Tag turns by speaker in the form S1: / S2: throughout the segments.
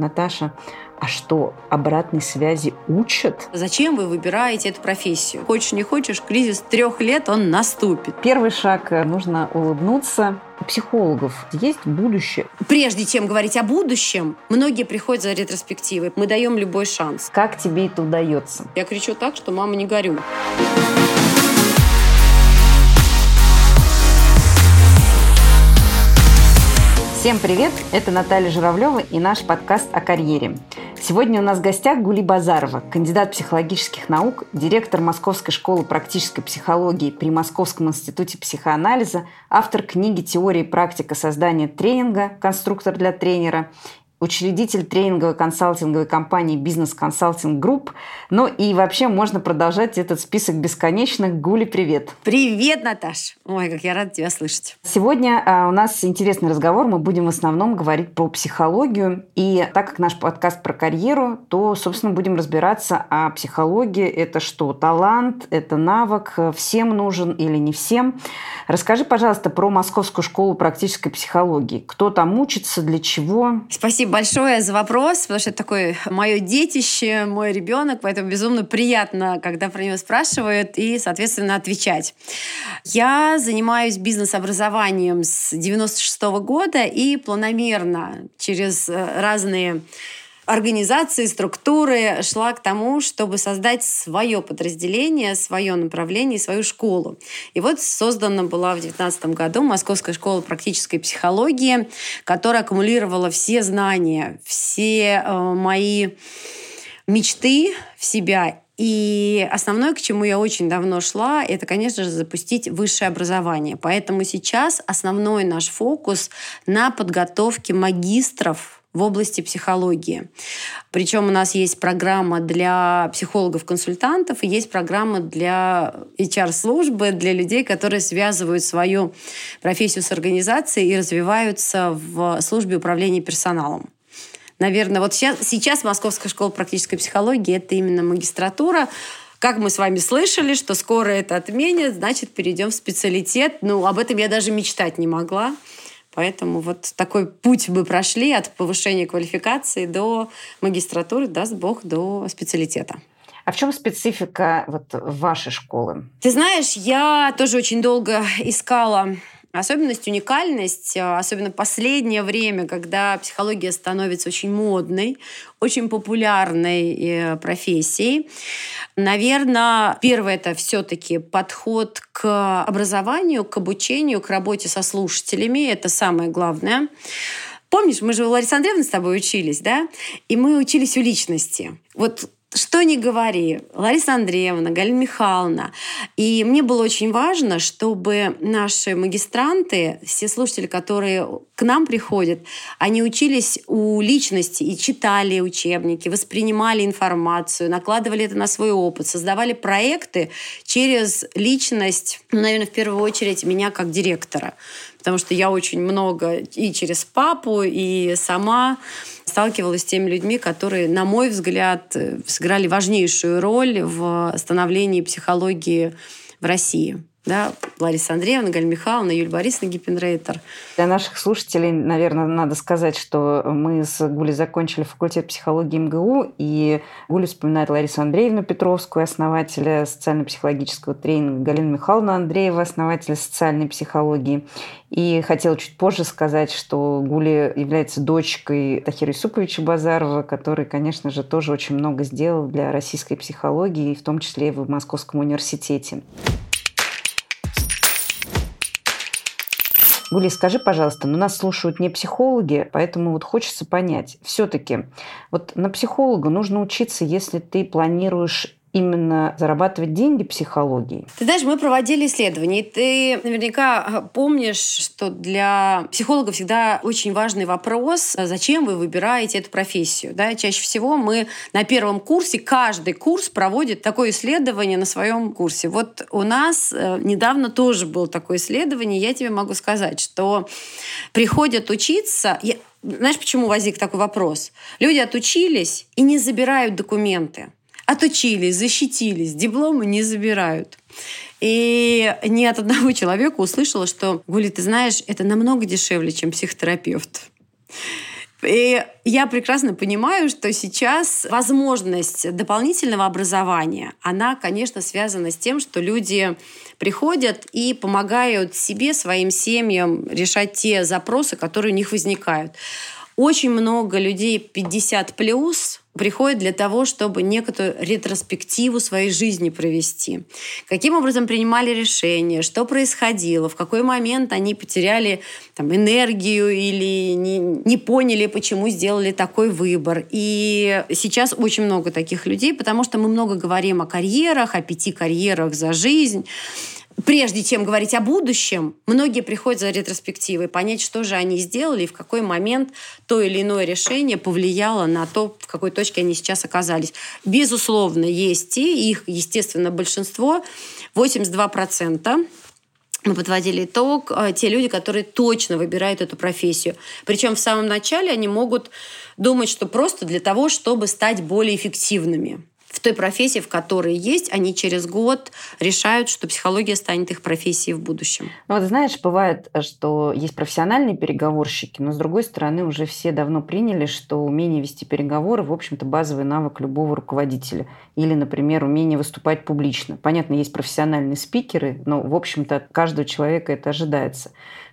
S1: Наташа, а что, обратной связи учат?
S2: Зачем вы выбираете эту профессию? Хочешь, не хочешь, кризис трех лет, он наступит.
S1: Первый шаг – нужно улыбнуться. У психологов есть будущее.
S2: Прежде чем говорить о будущем, многие приходят за ретроспективой. Мы даем любой шанс.
S1: Как тебе это удается?
S2: Я кричу так, что мама не горю.
S1: Всем привет! Это Наталья Журавлева и наш подкаст о карьере. Сегодня у нас в гостях Гули Базарова, кандидат психологических наук, директор Московской школы практической психологии при Московском институте психоанализа, автор книги «Теория и практика создания тренинга. Конструктор для тренера» учредитель тренинговой консалтинговой компании «Бизнес Консалтинг Групп». Ну и вообще можно продолжать этот список бесконечно. Гули, привет!
S2: Привет, Наташ! Ой, как я рада тебя слышать.
S1: Сегодня а, у нас интересный разговор. Мы будем в основном говорить про психологию. И так как наш подкаст про карьеру, то, собственно, будем разбираться о психологии. Это что? Талант? Это навык? Всем нужен или не всем? Расскажи, пожалуйста, про Московскую школу практической психологии. Кто там учится, для чего?
S2: Спасибо большое за вопрос, потому что это такое мое детище, мой ребенок, поэтому безумно приятно, когда про него спрашивают и, соответственно, отвечать. Я занимаюсь бизнес-образованием с 96 -го года и планомерно через э, разные организации, структуры шла к тому, чтобы создать свое подразделение, свое направление, свою школу. И вот создана была в 2019 году Московская школа практической психологии, которая аккумулировала все знания, все э, мои мечты в себя и основное, к чему я очень давно шла, это, конечно же, запустить высшее образование. Поэтому сейчас основной наш фокус на подготовке магистров в области психологии. Причем у нас есть программа для психологов-консультантов и есть программа для HR-службы, для людей, которые связывают свою профессию с организацией и развиваются в службе управления персоналом. Наверное, вот сейчас, сейчас Московская школа практической психологии – это именно магистратура, как мы с вами слышали, что скоро это отменят, значит, перейдем в специалитет. Ну, об этом я даже мечтать не могла. Поэтому вот такой путь мы прошли от повышения квалификации до магистратуры, даст Бог, до специалитета.
S1: А в чем специфика вот вашей школы?
S2: Ты знаешь, я тоже очень долго искала Особенность, уникальность, э, особенно последнее время, когда психология становится очень модной, очень популярной э, профессией. Наверное, первое это все-таки подход к образованию, к обучению, к работе со слушателями. Это самое главное. Помнишь, мы же у Ларисы Андреевны с тобой учились, да? И мы учились у личности. Вот что ни говори, Лариса Андреевна, Галина Михайловна. И мне было очень важно, чтобы наши магистранты, все слушатели, которые к нам приходят, они учились у личности и читали учебники, воспринимали информацию, накладывали это на свой опыт, создавали проекты через личность, ну, наверное, в первую очередь меня как директора потому что я очень много и через папу, и сама сталкивалась с теми людьми, которые, на мой взгляд, э, сыграли важнейшую роль в становлении психологии в России да, Лариса Андреевна, Галь Михайловна, Юлия Борисовна Гиппенрейтер.
S1: Для наших слушателей, наверное, надо сказать, что мы с Гулей закончили факультет психологии МГУ, и Гуля вспоминает Ларису Андреевну Петровскую, основателя социально-психологического тренинга, Галину Михайловну Андреева, основателя социальной психологии. И хотела чуть позже сказать, что Гуля является дочкой Тахира Исуповича Базарова, который, конечно же, тоже очень много сделал для российской психологии, в том числе и в Московском университете. Гули, скажи, пожалуйста, ну нас слушают не психологи, поэтому вот хочется понять, все-таки вот на психолога нужно учиться, если ты планируешь именно зарабатывать деньги психологией?
S2: Ты знаешь, мы проводили исследования, и ты наверняка а, помнишь, что для психолога всегда очень важный вопрос, а зачем вы выбираете эту профессию. Да? Чаще всего мы на первом курсе, каждый курс проводит такое исследование на своем курсе. Вот у нас э, недавно тоже было такое исследование, я тебе могу сказать, что приходят учиться... Знаешь, почему возник такой вопрос? Люди отучились и не забирают документы отучились, защитились, дипломы не забирают. И ни от одного человека услышала, что, Гули, ты знаешь, это намного дешевле, чем психотерапевт. И я прекрасно понимаю, что сейчас возможность дополнительного образования, она, конечно, связана с тем, что люди приходят и помогают себе, своим семьям решать те запросы, которые у них возникают. Очень много людей 50 плюс приходят для того, чтобы некоторую ретроспективу своей жизни провести. Каким образом принимали решения, что происходило, в какой момент они потеряли там, энергию или не, не поняли, почему сделали такой выбор. И сейчас очень много таких людей, потому что мы много говорим о карьерах, о пяти карьерах за жизнь прежде чем говорить о будущем, многие приходят за ретроспективой, понять, что же они сделали и в какой момент то или иное решение повлияло на то, в какой точке они сейчас оказались. Безусловно, есть и их, естественно, большинство, 82% мы подводили итог, э, те люди, которые точно выбирают эту профессию. Причем в самом начале они могут думать, что просто для того, чтобы стать более эффективными в той профессии, в которой есть, они через год решают, что психология станет их профессией в будущем.
S1: Ну вот знаешь, бывает, что есть профессиональные переговорщики, но с другой стороны уже все давно приняли, что умение вести переговоры, в общем-то, базовый навык любого руководителя. Или, например, умение выступать публично. Понятно, есть профессиональные спикеры, но, в общем-то, от каждого человека это ожидается.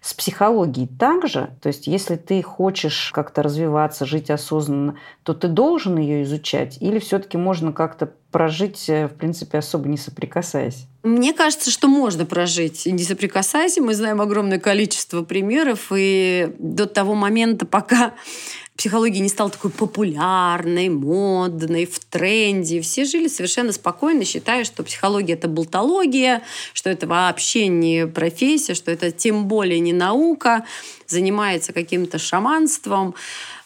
S1: С психологией также, то есть если ты хочешь как-то развиваться, жить осознанно, то ты должен ее изучать или все-таки можно как-то прожить, э, в принципе, особо не соприкасаясь?
S2: Мне кажется, что можно прожить, не соприкасаясь. Мы знаем огромное количество примеров. И до того момента, пока психология не стала такой популярной, модной, в тренде. Все жили совершенно спокойно, считая, что психология — это болтология, что это вообще не профессия, что это тем более не наука, занимается каким-то шаманством.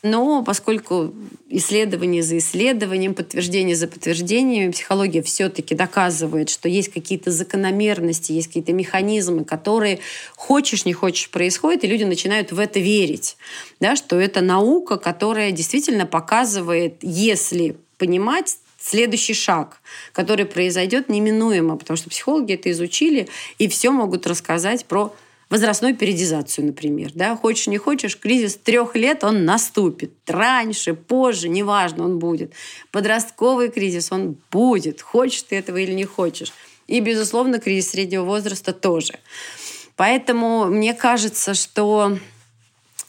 S2: Но поскольку исследование за исследованием, подтверждение за подтверждением, психология все-таки доказывает, что есть какие-то закономерности, есть какие-то механизмы, которые хочешь, не хочешь происходят, и люди начинают в это верить, да, что это наука, которая действительно показывает, если понимать следующий шаг, который произойдет неминуемо, потому что психологи это изучили и все могут рассказать про возрастную периодизацию, например. Да? Хочешь, не хочешь, кризис трех лет, он наступит. Раньше, позже, неважно, он будет. Подростковый кризис, он будет. Хочешь ты этого или не хочешь. И, безусловно, кризис среднего возраста тоже. Поэтому мне кажется, что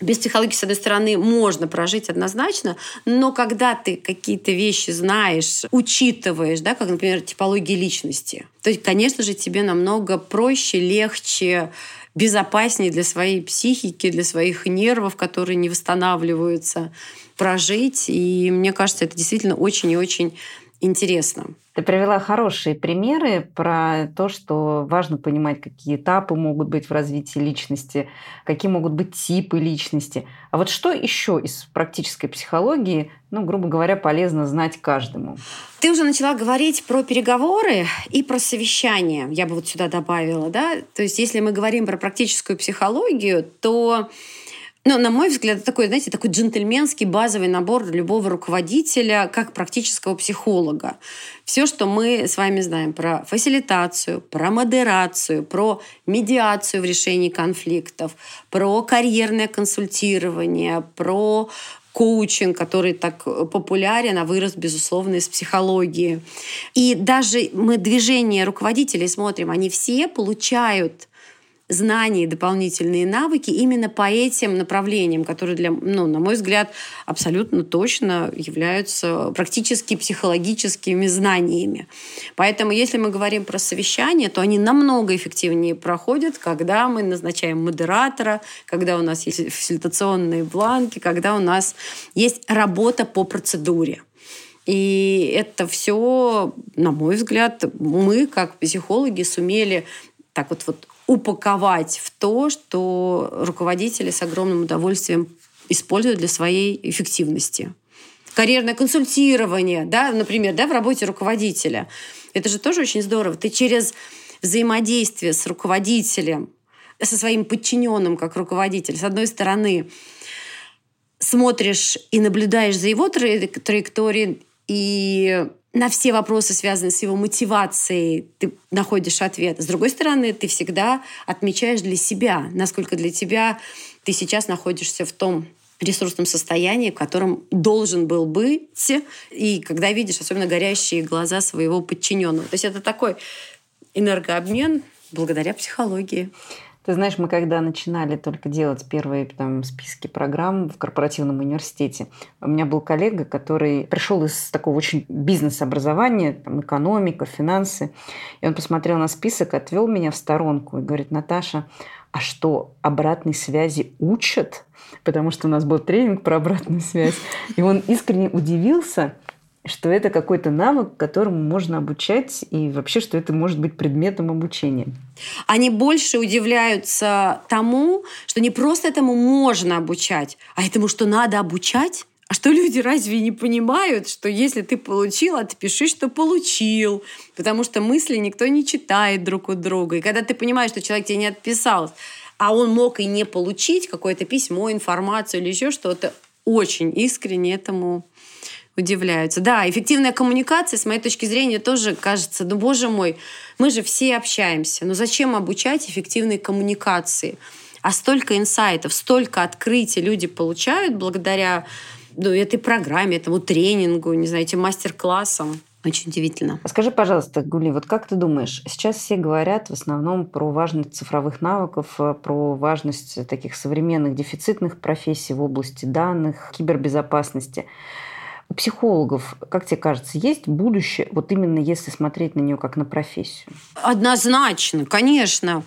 S2: без психологии, с одной стороны, можно прожить однозначно, но когда ты какие-то вещи знаешь, учитываешь, да, как, например, типология личности, то, конечно же, тебе намного проще, легче безопаснее для своей психики, для своих нервов, которые не восстанавливаются, прожить. И мне кажется, это действительно очень и очень интересно.
S1: Ты привела хорошие примеры про то, что важно понимать, какие этапы могут быть в развитии личности, какие могут быть типы личности. А вот что еще из практической психологии, ну, грубо говоря, полезно знать каждому?
S2: Ты уже начала говорить про переговоры и про совещания. Я бы вот сюда добавила, да. То есть, если мы говорим про практическую психологию, то ну, на мой взгляд, это такой, знаете, такой джентльменский базовый набор любого руководителя, как практического психолога. Все, что мы с вами знаем про фасилитацию, про модерацию, про медиацию в решении конфликтов, про карьерное консультирование, про коучинг, который так популярен, а вырос, безусловно, из психологии. И даже мы движения руководителей смотрим, они все получают знания и дополнительные навыки именно по этим направлениям, которые, для, ну, на мой взгляд, абсолютно точно являются практически психологическими знаниями. Поэтому, если мы говорим про совещания, то они намного эффективнее проходят, когда мы назначаем модератора, когда у нас есть фасилитационные бланки, когда у нас есть работа по процедуре. И это все, на мой взгляд, мы, как психологи, сумели так вот, вот упаковать в то, что руководители с огромным удовольствием используют для своей эффективности. Карьерное консультирование, да, например, да, в работе руководителя. Это же тоже очень здорово. Ты через взаимодействие с руководителем, со своим подчиненным как руководитель, с одной стороны, смотришь и наблюдаешь за его траекторией и на все вопросы, связанные с его мотивацией, ты находишь ответ. С другой стороны, ты всегда отмечаешь для себя, насколько для тебя ты сейчас находишься в том ресурсном состоянии, в котором должен был быть, и когда видишь особенно горящие глаза своего подчиненного. То есть это такой энергообмен благодаря психологии.
S1: Ты знаешь, мы когда начинали только делать первые там, списки программ в корпоративном университете, у меня был коллега, который пришел из такого очень бизнес-образования, там, экономика, финансы, и он посмотрел на список, отвел меня в сторонку и говорит, Наташа, а что, обратной связи учат? Потому что у нас был тренинг про обратную связь. И он искренне удивился, что это какой-то навык, которому можно обучать, и вообще, что это может быть предметом обучения.
S2: Они больше удивляются тому, что не просто этому можно обучать, а этому, что надо обучать. А что люди разве не понимают, что если ты получил, а ты пиши, что получил, потому что мысли никто не читает друг у друга. И когда ты понимаешь, что человек тебе не отписал, а он мог и не получить какое-то письмо, информацию или еще что-то, очень искренне этому удивляются. Да, эффективная коммуникация, с моей точки зрения, тоже кажется, ну, боже мой, мы же все общаемся. Но зачем обучать эффективной коммуникации? А столько инсайтов, столько открытий люди получают благодаря ну, этой программе, этому тренингу, не знаю, этим мастер-классам. Очень удивительно.
S1: Скажи, пожалуйста, Гули, вот как ты думаешь, сейчас все говорят в основном про важность цифровых навыков, э, про важность таких современных дефицитных профессий в области данных, кибербезопасности. У психологов, как тебе кажется, есть будущее, вот именно если смотреть на нее как на профессию?
S2: Однозначно, конечно.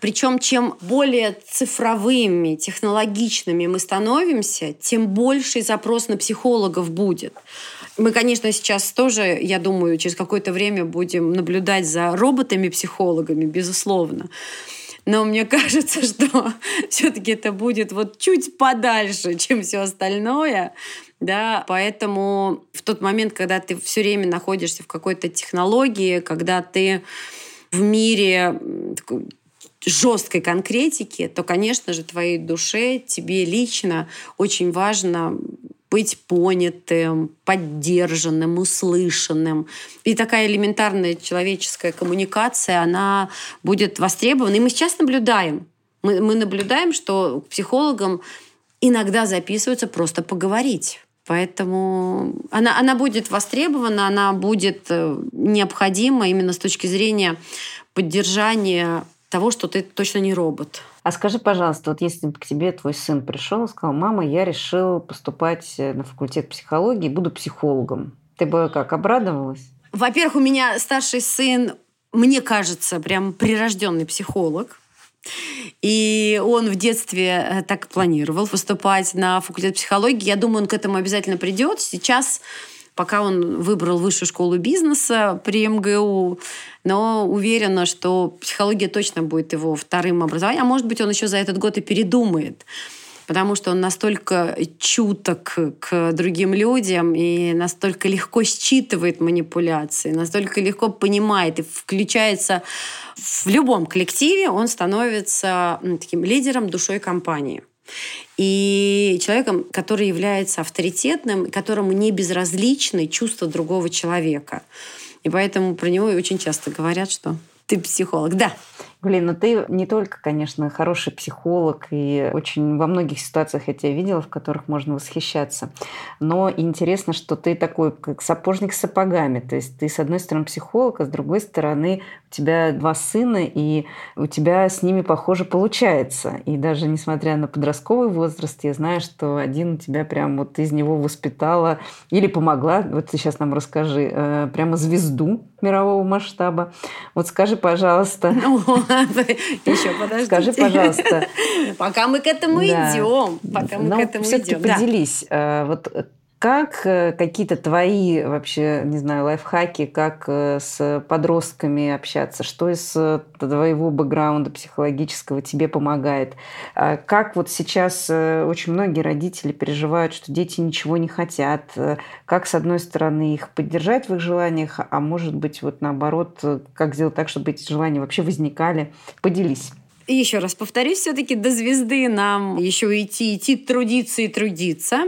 S2: Причем чем более цифровыми, технологичными мы становимся, тем больший запрос на психологов будет. Мы, конечно, сейчас тоже, я думаю, через какое-то время будем наблюдать за роботами-психологами, безусловно. Но мне кажется, что все-таки это будет вот чуть подальше, чем все остальное. Да, поэтому в тот момент, когда ты все время находишься в какой-то технологии, когда ты в мире жесткой конкретики, то, конечно же, твоей душе, тебе лично очень важно быть понятым, поддержанным, услышанным. И такая элементарная человеческая коммуникация, она будет востребована. И мы сейчас наблюдаем. Мы, мы наблюдаем, что к психологам иногда записываются просто поговорить. Поэтому она, она будет востребована, она будет э, необходима именно с точки зрения поддержания того, что ты точно не робот.
S1: А скажи, пожалуйста, вот если к тебе твой сын пришел и сказал, мама, я решил поступать э, на факультет психологии, буду психологом. Ты бы как, обрадовалась?
S2: Во-первых, у меня старший сын, мне кажется, прям прирожденный психолог. И он в детстве э, так планировал поступать на факультет психологии. Я думаю, он к этому обязательно придет. Сейчас пока он выбрал высшую школу бизнеса при МГУ, но уверена, что психология точно будет его вторым образованием, а может быть, он еще за этот год и передумает потому что он настолько чуток к другим людям и настолько легко считывает манипуляции, настолько легко понимает и включается в любом коллективе, он становится таким лидером душой компании и человеком, который является авторитетным, которому не безразличны чувства другого человека. И поэтому про него очень часто говорят, что ты психолог. Да.
S1: Блин, ну ты не только, конечно, хороший психолог, и очень во многих ситуациях я тебя видела, в которых можно восхищаться. Но интересно, что ты такой, как сапожник с сапогами. То есть ты, с одной стороны, психолог, а с другой стороны, у тебя два сына, и у тебя с ними, похоже, получается. И даже несмотря на подростковый возраст, я знаю, что один у тебя прям вот из него воспитала или помогла, вот ты сейчас нам расскажи, э, прямо звезду мирового масштаба. Вот скажи, пожалуйста, ну,
S2: Еще подожди.
S1: Скажи, пожалуйста.
S2: Пока мы к этому идем. Пока мы к этому идем.
S1: поделись. Э, вот как э, какие-то твои вообще, не знаю, лайфхаки, как э, с подростками общаться, что из э, твоего бэкграунда психологического тебе помогает? А как вот сейчас очень многие родители переживают, что дети ничего не хотят, как с одной стороны их поддержать в их желаниях, а может быть вот наоборот, как сделать так, чтобы эти желания вообще возникали? Поделись.
S2: И еще раз повторюсь, все-таки до звезды нам еще идти, идти, трудиться и трудиться.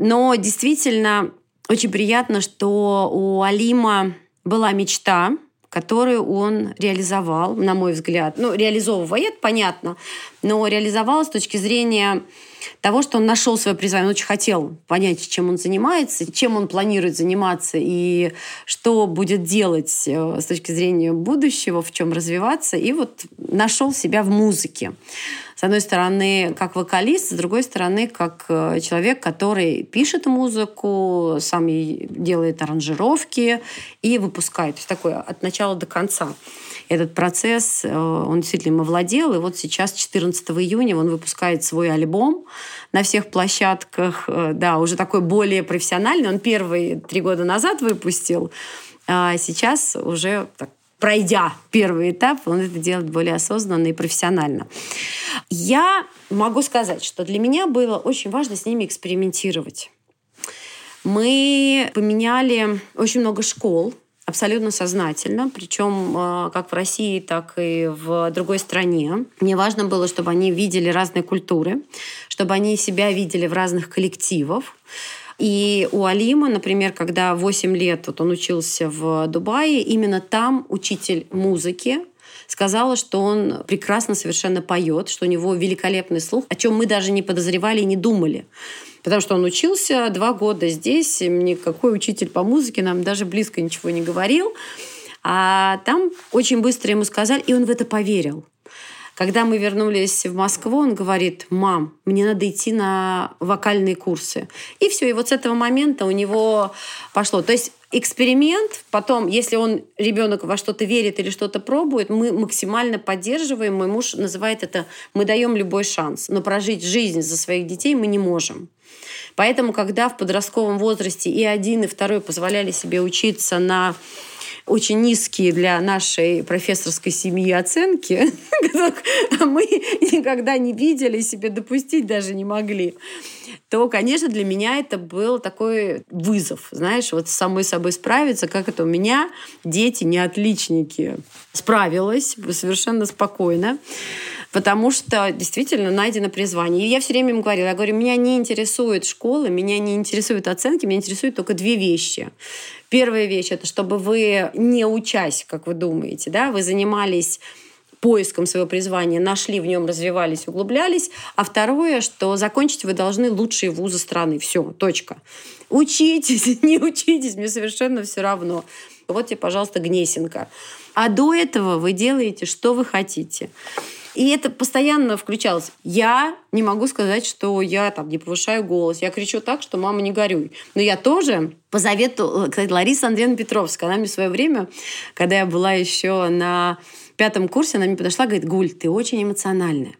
S2: Но действительно очень приятно, что у Алима была мечта которую он реализовал, на мой взгляд. Ну, реализовывает, понятно, но реализовал с точки зрения того, что он нашел свое призвание. Он очень хотел понять, чем он занимается, чем он планирует заниматься и что будет делать э, с точки зрения будущего, в чем развиваться. И вот нашел себя в музыке. С одной стороны, как вокалист, с другой стороны, как э, человек, который пишет музыку, сам делает аранжировки и выпускает. То есть такое от начала до конца этот процесс, э, он действительно им овладел. И вот сейчас, 14 июня, он выпускает свой альбом на всех площадках. Э, да, уже такой более профессиональный. Он первый три года назад выпустил, а сейчас уже так, пройдя первый этап, он это делает более осознанно и профессионально. Я могу сказать, что для меня было очень важно с ними экспериментировать. Мы поменяли очень много школ абсолютно сознательно, причем а, как в России, так и в другой стране. Мне важно было, чтобы они видели разные культуры, чтобы они себя видели в разных коллективах. И у Алима, например, когда 8 лет вот он учился в Дубае, именно там учитель музыки сказала, что он прекрасно совершенно поет, что у него великолепный слух, о чем мы даже не подозревали и не думали. Потому что он учился два года здесь, никакой учитель по музыке нам даже близко ничего не говорил. А там очень быстро ему сказали, и он в это поверил. Когда мы вернулись в Москву, он говорит, мам, мне надо идти на вокальные курсы. И все, и вот с этого момента у него пошло. То есть эксперимент, потом, если он, ребенок во что-то верит или что-то пробует, мы максимально поддерживаем. Мой муж называет это, мы даем любой шанс. Но прожить жизнь за своих детей мы не можем. Поэтому, когда в подростковом возрасте и один, и второй позволяли себе учиться на очень низкие для нашей профессорской семьи оценки, мы никогда не видели, себе допустить даже не могли, то, конечно, для меня это был такой вызов, знаешь, вот с самой собой справиться, как это у меня дети не отличники. Справилась совершенно спокойно потому что действительно найдено призвание. И я все время им говорила, я говорю, меня не интересует школа, меня не интересуют оценки, меня интересуют только две вещи. Первая вещь – это чтобы вы, не учась, как вы думаете, да, вы занимались поиском своего призвания, нашли в нем, развивались, углублялись. А второе, что закончить вы должны лучшие вузы страны. Все, точка. Учитесь, не учитесь, мне совершенно все равно. Вот тебе, пожалуйста, Гнесинка. А до этого вы делаете, что вы хотите. И это постоянно включалось. Я не могу сказать, что я там не повышаю голос. Я кричу так, что мама не горюй. Но я тоже по завету, кстати, Лариса Андреевна Петровская, она мне в свое время, когда я была еще на пятом курсе, она мне подошла и говорит, Гуль, ты очень эмоциональная.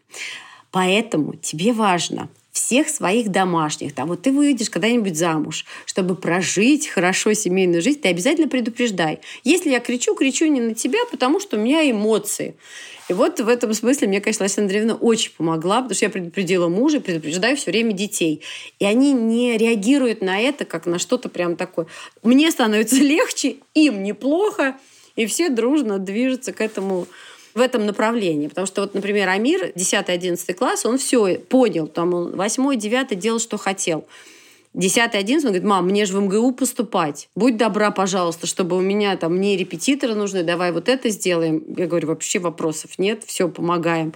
S2: Поэтому тебе важно всех своих домашних. Там, вот ты выйдешь когда-нибудь замуж, чтобы прожить хорошо семейную жизнь, ты обязательно предупреждай. Если я кричу, кричу не на тебя, потому что у меня эмоции. И вот в этом смысле мне, конечно, Лариса Андреевна очень помогла, потому что я предупредила мужа, предупреждаю все время детей. И они не реагируют на это, как на что-то прям такое. Мне становится легче, им неплохо, и все дружно движутся к этому в этом направлении. Потому что, вот, например, Амир, 10-11 класс, он все понял. Там он 8-9 делал, что хотел. 10 11 он говорит, мам, мне же в МГУ поступать. Будь добра, пожалуйста, чтобы у меня там, мне репетиторы нужны, давай вот это сделаем. Я говорю, вообще вопросов нет, все, помогаем.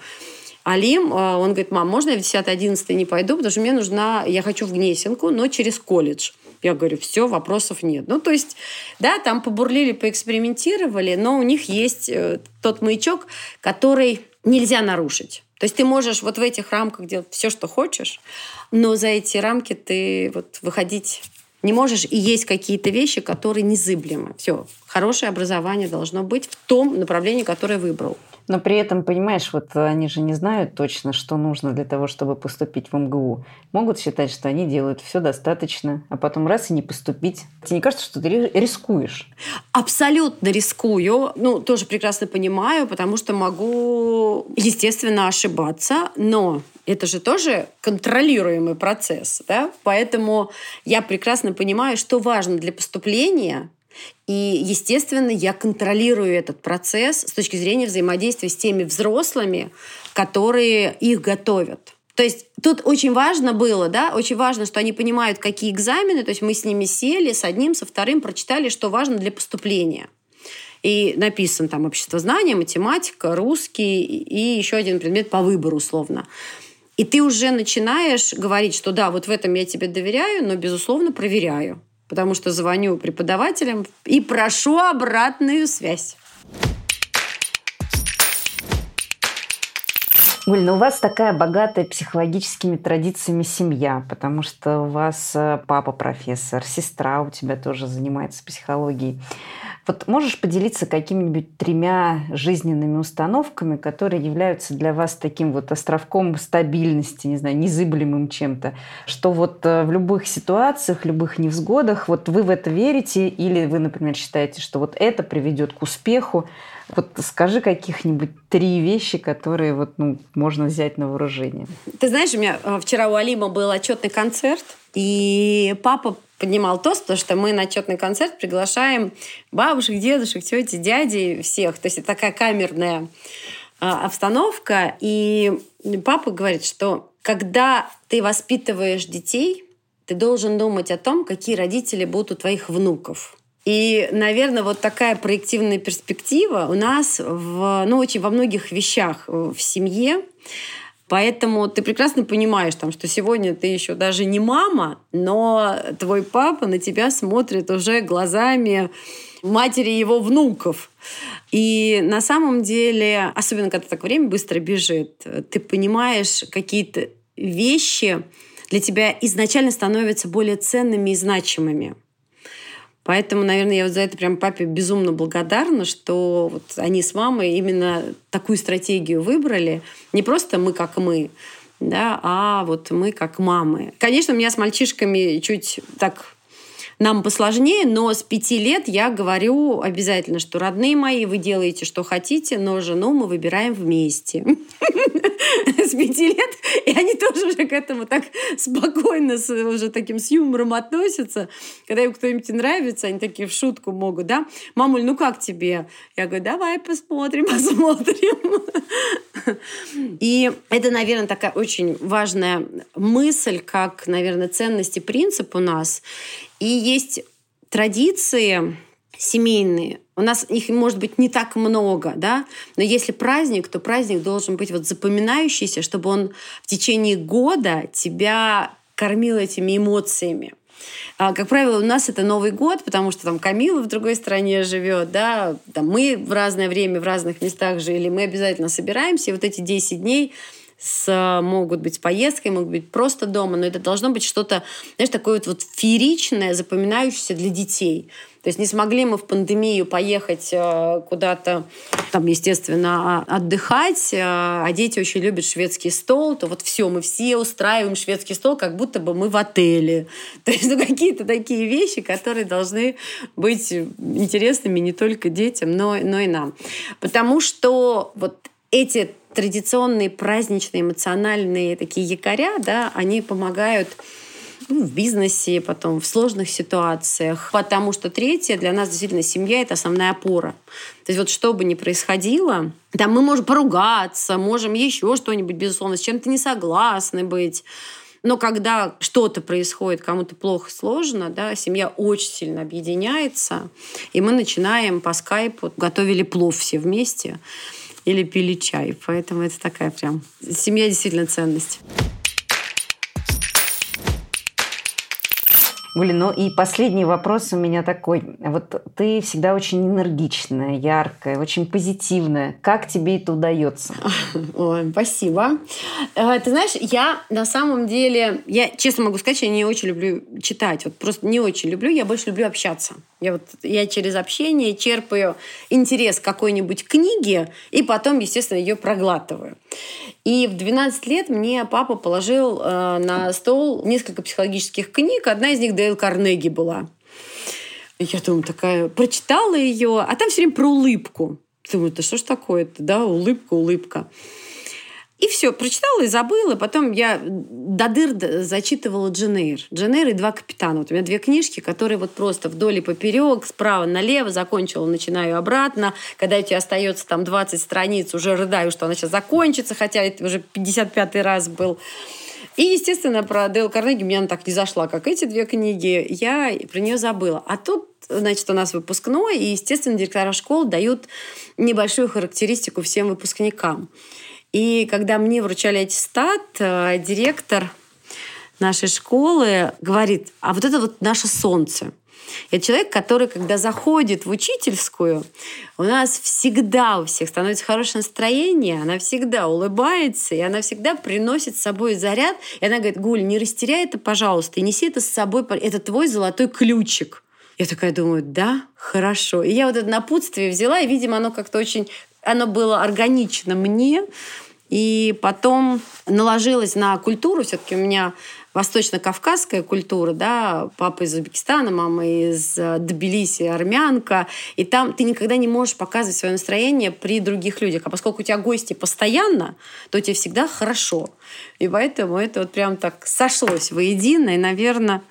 S2: Алим, а, он говорит, мам, можно я в 10 11 не пойду, потому что мне нужна, я хочу в Гнесинку, но через колледж. Я говорю, все, вопросов нет. Ну, то есть, да, там побурлили, поэкспериментировали, но у них есть э, тот маячок, который нельзя нарушить. То есть ты можешь вот в этих рамках делать все, что хочешь, но за эти рамки ты вот выходить не можешь, и есть какие-то вещи, которые незыблемы. Все, хорошее образование должно быть в том направлении, которое выбрал.
S1: Но при этом, понимаешь, вот они же не знают точно, что нужно для того, чтобы поступить в МГУ. Могут считать, что они делают все достаточно, а потом раз и не поступить. Тебе не кажется, что ты рискуешь?
S2: Абсолютно рискую. Ну, тоже прекрасно понимаю, потому что могу, естественно, ошибаться, но это же тоже контролируемый процесс, да? Поэтому я прекрасно понимаю, что важно для поступления, и, естественно, я контролирую этот процесс с точки зрения взаимодействия с теми взрослыми, которые их готовят. То есть тут очень важно было, да, очень важно, что они понимают, какие экзамены, то есть мы с ними сели, с одним, со вторым, прочитали, что важно для поступления. и написан там общество знания, математика, русский и еще один предмет по выбору условно. И ты уже начинаешь говорить, что да, вот в этом я тебе доверяю, но, безусловно, проверяю. Потому что звоню преподавателям и прошу обратную связь.
S1: Гуль, ну у вас такая богатая психологическими традициями семья, потому что у вас э, папа профессор, сестра у тебя тоже занимается психологией. Вот можешь поделиться какими-нибудь тремя жизненными установками, которые являются для вас таким вот островком стабильности, не знаю, незыблемым чем-то, что вот э, в любых ситуациях, любых невзгодах, вот вы в это верите или вы, например, считаете, что вот это приведет к успеху, вот скажи каких-нибудь три вещи, которые вот, ну, можно взять на вооружение.
S2: Ты знаешь, у меня э, вчера у Алима был отчетный концерт, и папа поднимал тост, потому что мы на отчетный концерт приглашаем бабушек, дедушек, тети, дяди, всех. То есть это такая камерная а, обстановка. И папа говорит, что когда ты воспитываешь детей, ты должен думать о том, какие родители будут у твоих внуков. И, наверное, вот такая проективная перспектива у нас в, ну, очень во многих вещах в семье. Поэтому ты прекрасно понимаешь, там, что сегодня ты еще даже не мама, но твой папа на тебя смотрит уже глазами матери его внуков. И на самом деле, особенно когда так время быстро бежит, ты понимаешь какие-то вещи для тебя изначально становятся более ценными и значимыми. Поэтому, наверное, я вот за это прям папе безумно благодарна, что вот они с мамой именно такую стратегию выбрали. Не просто мы как мы, да, а вот мы как мамы. Конечно, у меня с мальчишками чуть так нам посложнее, но с пяти лет я говорю обязательно, что родные мои, вы делаете, что хотите, но жену мы выбираем вместе. С пяти лет, и они тоже уже к этому так спокойно, уже таким с юмором относятся. Когда им кто-нибудь нравится, они такие в шутку могут, да? Мамуль, ну как тебе? Я говорю, давай посмотрим, посмотрим. И это, наверное, такая очень важная мысль, как, наверное, ценность и принцип у нас. И есть традиции семейные. У нас их может быть не так много, да, но если праздник, то праздник должен быть вот запоминающийся, чтобы он в течение года тебя кормил этими эмоциями. А, как правило, у нас это Новый год, потому что там Камила в другой стране живет, да, там мы в разное время в разных местах жили, мы обязательно собираемся, и вот эти 10 дней с, могут быть поездкой, могут быть просто дома, но это должно быть что-то, знаешь, такое вот, вот фееричное, запоминающееся для детей. То есть не смогли мы в пандемию поехать э, куда-то, там, естественно, а, отдыхать, а дети очень любят шведский стол, то вот все, мы все устраиваем шведский стол, как будто бы мы в отеле. То есть ну, какие-то такие вещи, которые должны быть интересными не только детям, но, но и нам. Потому что вот эти традиционные праздничные эмоциональные такие якоря, да, они помогают ну, в бизнесе, потом в сложных ситуациях. Потому что третье, для нас действительно семья – это основная опора. То есть вот что бы ни происходило, там мы можем поругаться, можем еще что-нибудь, безусловно, с чем-то не согласны быть. Но когда что-то происходит, кому-то плохо, сложно, да, семья очень сильно объединяется, и мы начинаем по скайпу, готовили плов все вместе или пили чай. Поэтому это такая прям... Семья действительно ценность.
S1: Гуля, ну и последний вопрос у меня такой. Вот ты всегда очень энергичная, яркая, очень позитивная. Как тебе это удается?
S2: Ой, спасибо. Э, ты знаешь, я на самом деле, я честно могу сказать, я не очень люблю читать. Вот просто не очень люблю, я больше люблю общаться. Я, вот, я через общение черпаю интерес к какой-нибудь книге и потом, естественно, ее проглатываю. И в 12 лет мне папа положил э, на стол несколько психологических книг. Одна из них Дейл Карнеги была. Я думаю, такая, прочитала ее, а там все время про улыбку. Думаю, да что ж такое-то, да, улыбка, улыбка. И все, прочитала и забыла. Потом я до дыр зачитывала Дженейр. Дженейр и два капитана. Вот у меня две книжки, которые вот просто вдоль и поперек, справа налево, закончила, начинаю обратно. Когда у тебя остается там 20 страниц, уже рыдаю, что она сейчас закончится, хотя это уже 55-й раз был. И, естественно, про Дейл Карнеги мне она так не зашла, как эти две книги. Я про нее забыла. А тут, значит, у нас выпускной, и, естественно, директора школ дают небольшую характеристику всем выпускникам. И когда мне вручали аттестат, э, директор нашей школы говорит, а вот это вот наше солнце – это человек, который, когда заходит в учительскую, у нас всегда у всех становится хорошее настроение, она всегда улыбается, и она всегда приносит с собой заряд. И она говорит, Гуль, не растеряй это, пожалуйста, и неси это с собой, это твой золотой ключик. Я такая думаю, да, хорошо. И я вот это напутствие взяла, и, видимо, оно как-то очень оно было органично мне, и потом наложилось на культуру. Все-таки у меня восточно-кавказская культура, да, папа из Узбекистана, мама из э, Тбилиси, армянка, и там ты никогда не можешь показывать свое настроение при других людях, а поскольку у тебя гости постоянно, то тебе всегда хорошо. И поэтому это вот прям так сошлось воедино, и, наверное,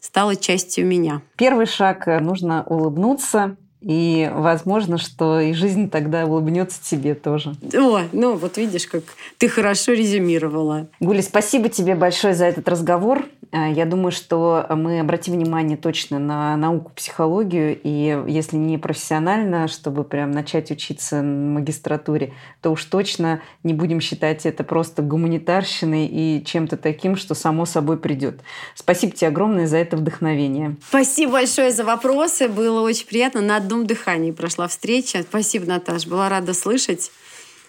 S2: стало частью меня.
S1: Первый шаг – нужно улыбнуться, и возможно, что и жизнь тогда улыбнется тебе тоже.
S2: О, ну вот видишь, как ты хорошо резюмировала.
S1: Гуля, спасибо тебе большое за этот разговор. Э, я думаю, что мы обратим внимание точно на науку, психологию, и если не профессионально, чтобы прям начать учиться в магистратуре, то уж точно не будем считать это просто гуманитарщиной и чем-то таким, что само собой придет. Спасибо тебе огромное за это вдохновение.
S2: Спасибо большое за вопросы. Было очень приятно. На одном дыхании прошла встреча. Спасибо, Наташ. Была рада слышать.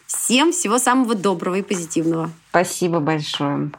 S2: Всем всего самого доброго и позитивного.
S1: Спасибо большое.